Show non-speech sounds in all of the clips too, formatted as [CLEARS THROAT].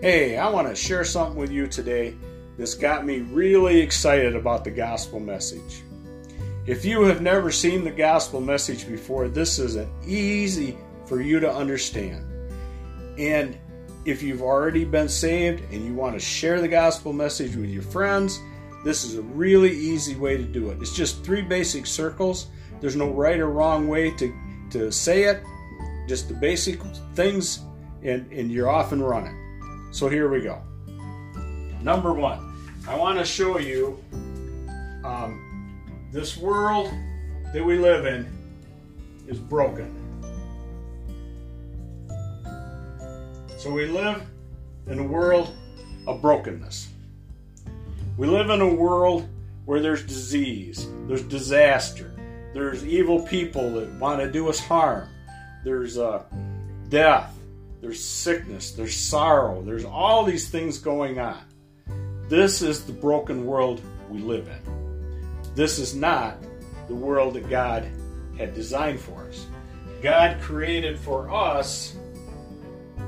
Hey, I want to share something with you today that's got me really excited about the gospel message. If you have never seen the gospel message before, this is an easy for you to understand. And if you've already been saved and you want to share the gospel message with your friends, this is a really easy way to do it. It's just three basic circles. There's no right or wrong way to, to say it, just the basic things, and, and you're off and running. So here we go. Number one, I want to show you um, this world that we live in is broken. So we live in a world of brokenness. We live in a world where there's disease, there's disaster, there's evil people that want to do us harm, there's uh, death, there's sickness, there's sorrow, there's all these things going on. This is the broken world we live in. This is not the world that God had designed for us. God created for us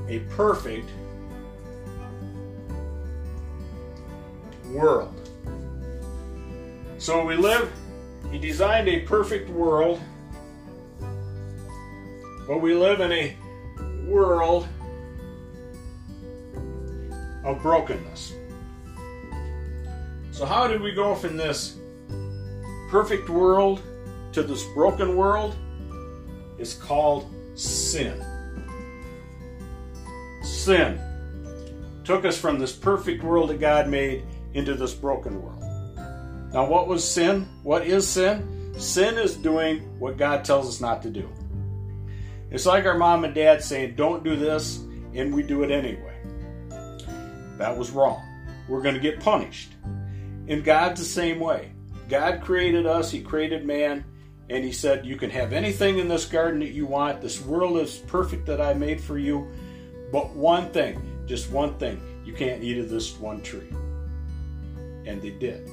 a perfect world. So we live, He designed a perfect world, but we live in a world of brokenness. So, how did we go from this perfect world to this broken world? It's called sin. Sin took us from this perfect world that God made into this broken world. Now, what was sin? What is sin? Sin is doing what God tells us not to do. It's like our mom and dad saying, don't do this, and we do it anyway. That was wrong. We're going to get punished. And God's the same way. God created us, He created man, and He said, You can have anything in this garden that you want. This world is perfect that I made for you. But one thing, just one thing, you can't eat of this one tree. And they did.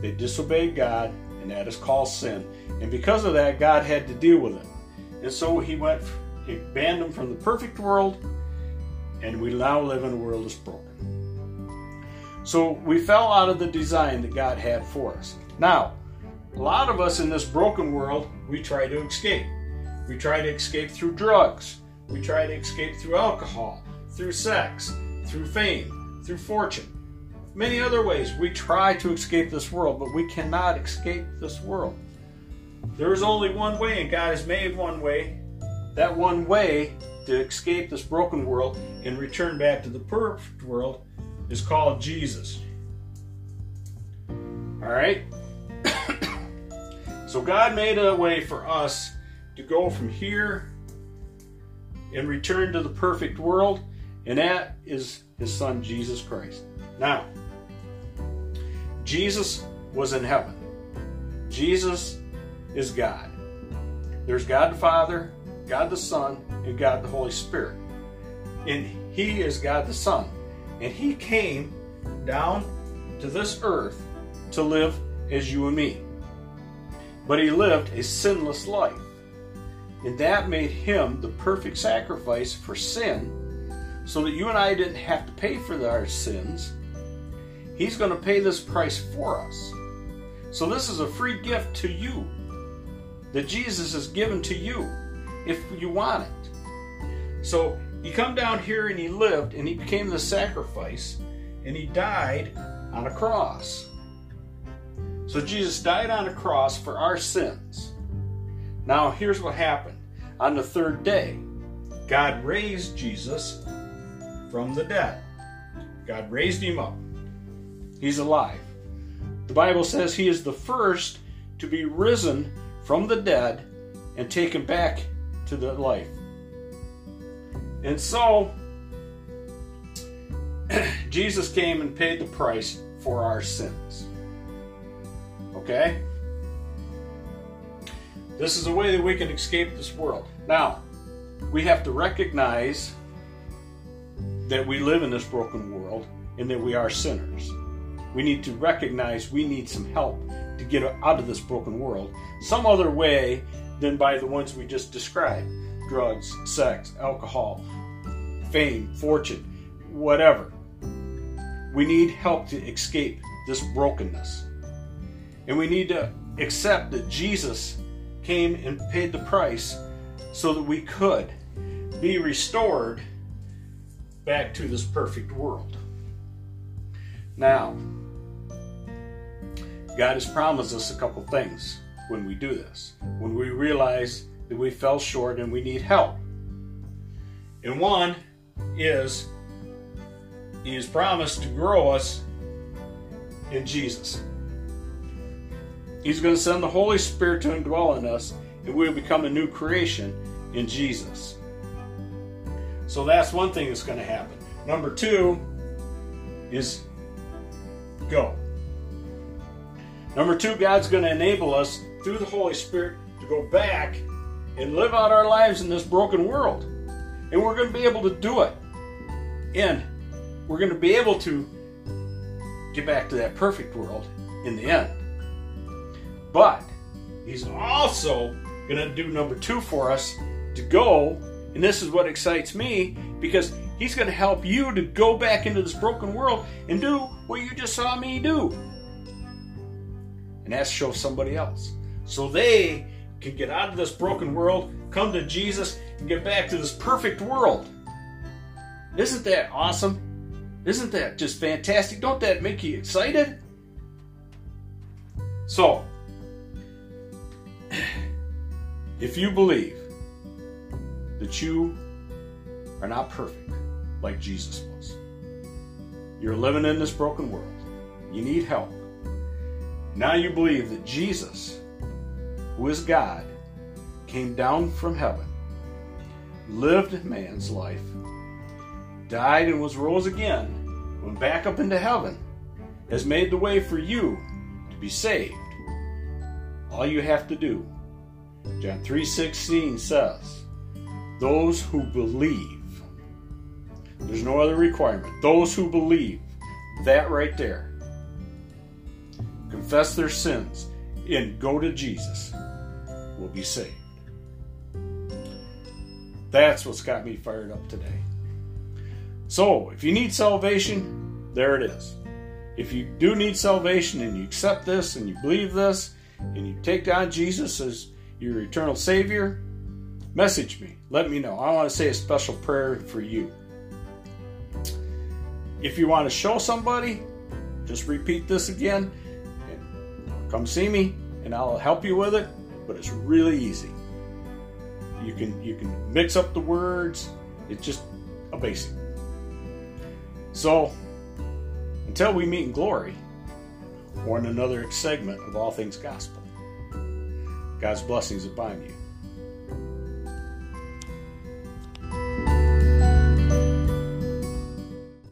They disobeyed God, and that is called sin. And because of that, God had to deal with it. And so he went, he banned them from the perfect world, and we now live in a world that's broken. So we fell out of the design that God had for us. Now, a lot of us in this broken world, we try to escape. We try to escape through drugs. We try to escape through alcohol, through sex, through fame, through fortune. Many other ways we try to escape this world, but we cannot escape this world. There is only one way, and God has made one way. That one way to escape this broken world and return back to the perfect world is called Jesus. All right? [COUGHS] so God made a way for us to go from here and return to the perfect world, and that is his son Jesus Christ. Now, Jesus was in heaven. Jesus is God. There's God the Father, God the Son, and God the Holy Spirit. And He is God the Son. And He came down to this earth to live as you and me. But He lived a sinless life. And that made Him the perfect sacrifice for sin so that you and I didn't have to pay for our sins. He's going to pay this price for us. So this is a free gift to you that Jesus has given to you if you want it. So he come down here and he lived and he became the sacrifice and he died on a cross. So Jesus died on a cross for our sins. Now here's what happened. On the third day, God raised Jesus from the dead. God raised him up. He's alive. The Bible says he is the first to be risen from the dead and taken back to the life. And so, [CLEARS THROAT] Jesus came and paid the price for our sins. Okay? This is a way that we can escape this world. Now, we have to recognize that we live in this broken world and that we are sinners. We need to recognize we need some help to get out of this broken world some other way than by the ones we just described drugs, sex, alcohol, fame, fortune. whatever. We need help to escape this brokenness. And we need to accept that Jesus came and paid the price so that we could be restored back to this perfect world. Now, God has promised us a couple things when we do this. When we realize that we fell short and we need help. And one is He has promised to grow us in Jesus. He's going to send the Holy Spirit to indwell in us, and we will become a new creation in Jesus. So that's one thing that's going to happen. Number two is go. Number two, God's going to enable us through the Holy Spirit to go back and live out our lives in this broken world. And we're going to be able to do it. And we're going to be able to get back to that perfect world in the end. But He's also going to do number two for us to go. And this is what excites me because He's going to help you to go back into this broken world and do what you just saw me do. And that's show somebody else. So they can get out of this broken world, come to Jesus, and get back to this perfect world. Isn't that awesome? Isn't that just fantastic? Don't that make you excited? So, [SIGHS] if you believe that you are not perfect like Jesus was, you're living in this broken world, you need help. Now you believe that Jesus, who is God, came down from heaven, lived man's life, died and was rose again, went back up into heaven, has made the way for you to be saved. All you have to do, John 3:16 says, those who believe. There's no other requirement. Those who believe. That right there confess their sins, and go to Jesus will be saved. That's what's got me fired up today. So, if you need salvation, there it is. If you do need salvation and you accept this and you believe this and you take on Jesus as your eternal Savior, message me. Let me know. I want to say a special prayer for you. If you want to show somebody, just repeat this again. Come see me and I'll help you with it, but it's really easy. You can you can mix up the words. It's just a basic. So, until we meet in glory or in another segment of All Things Gospel, God's blessings upon you.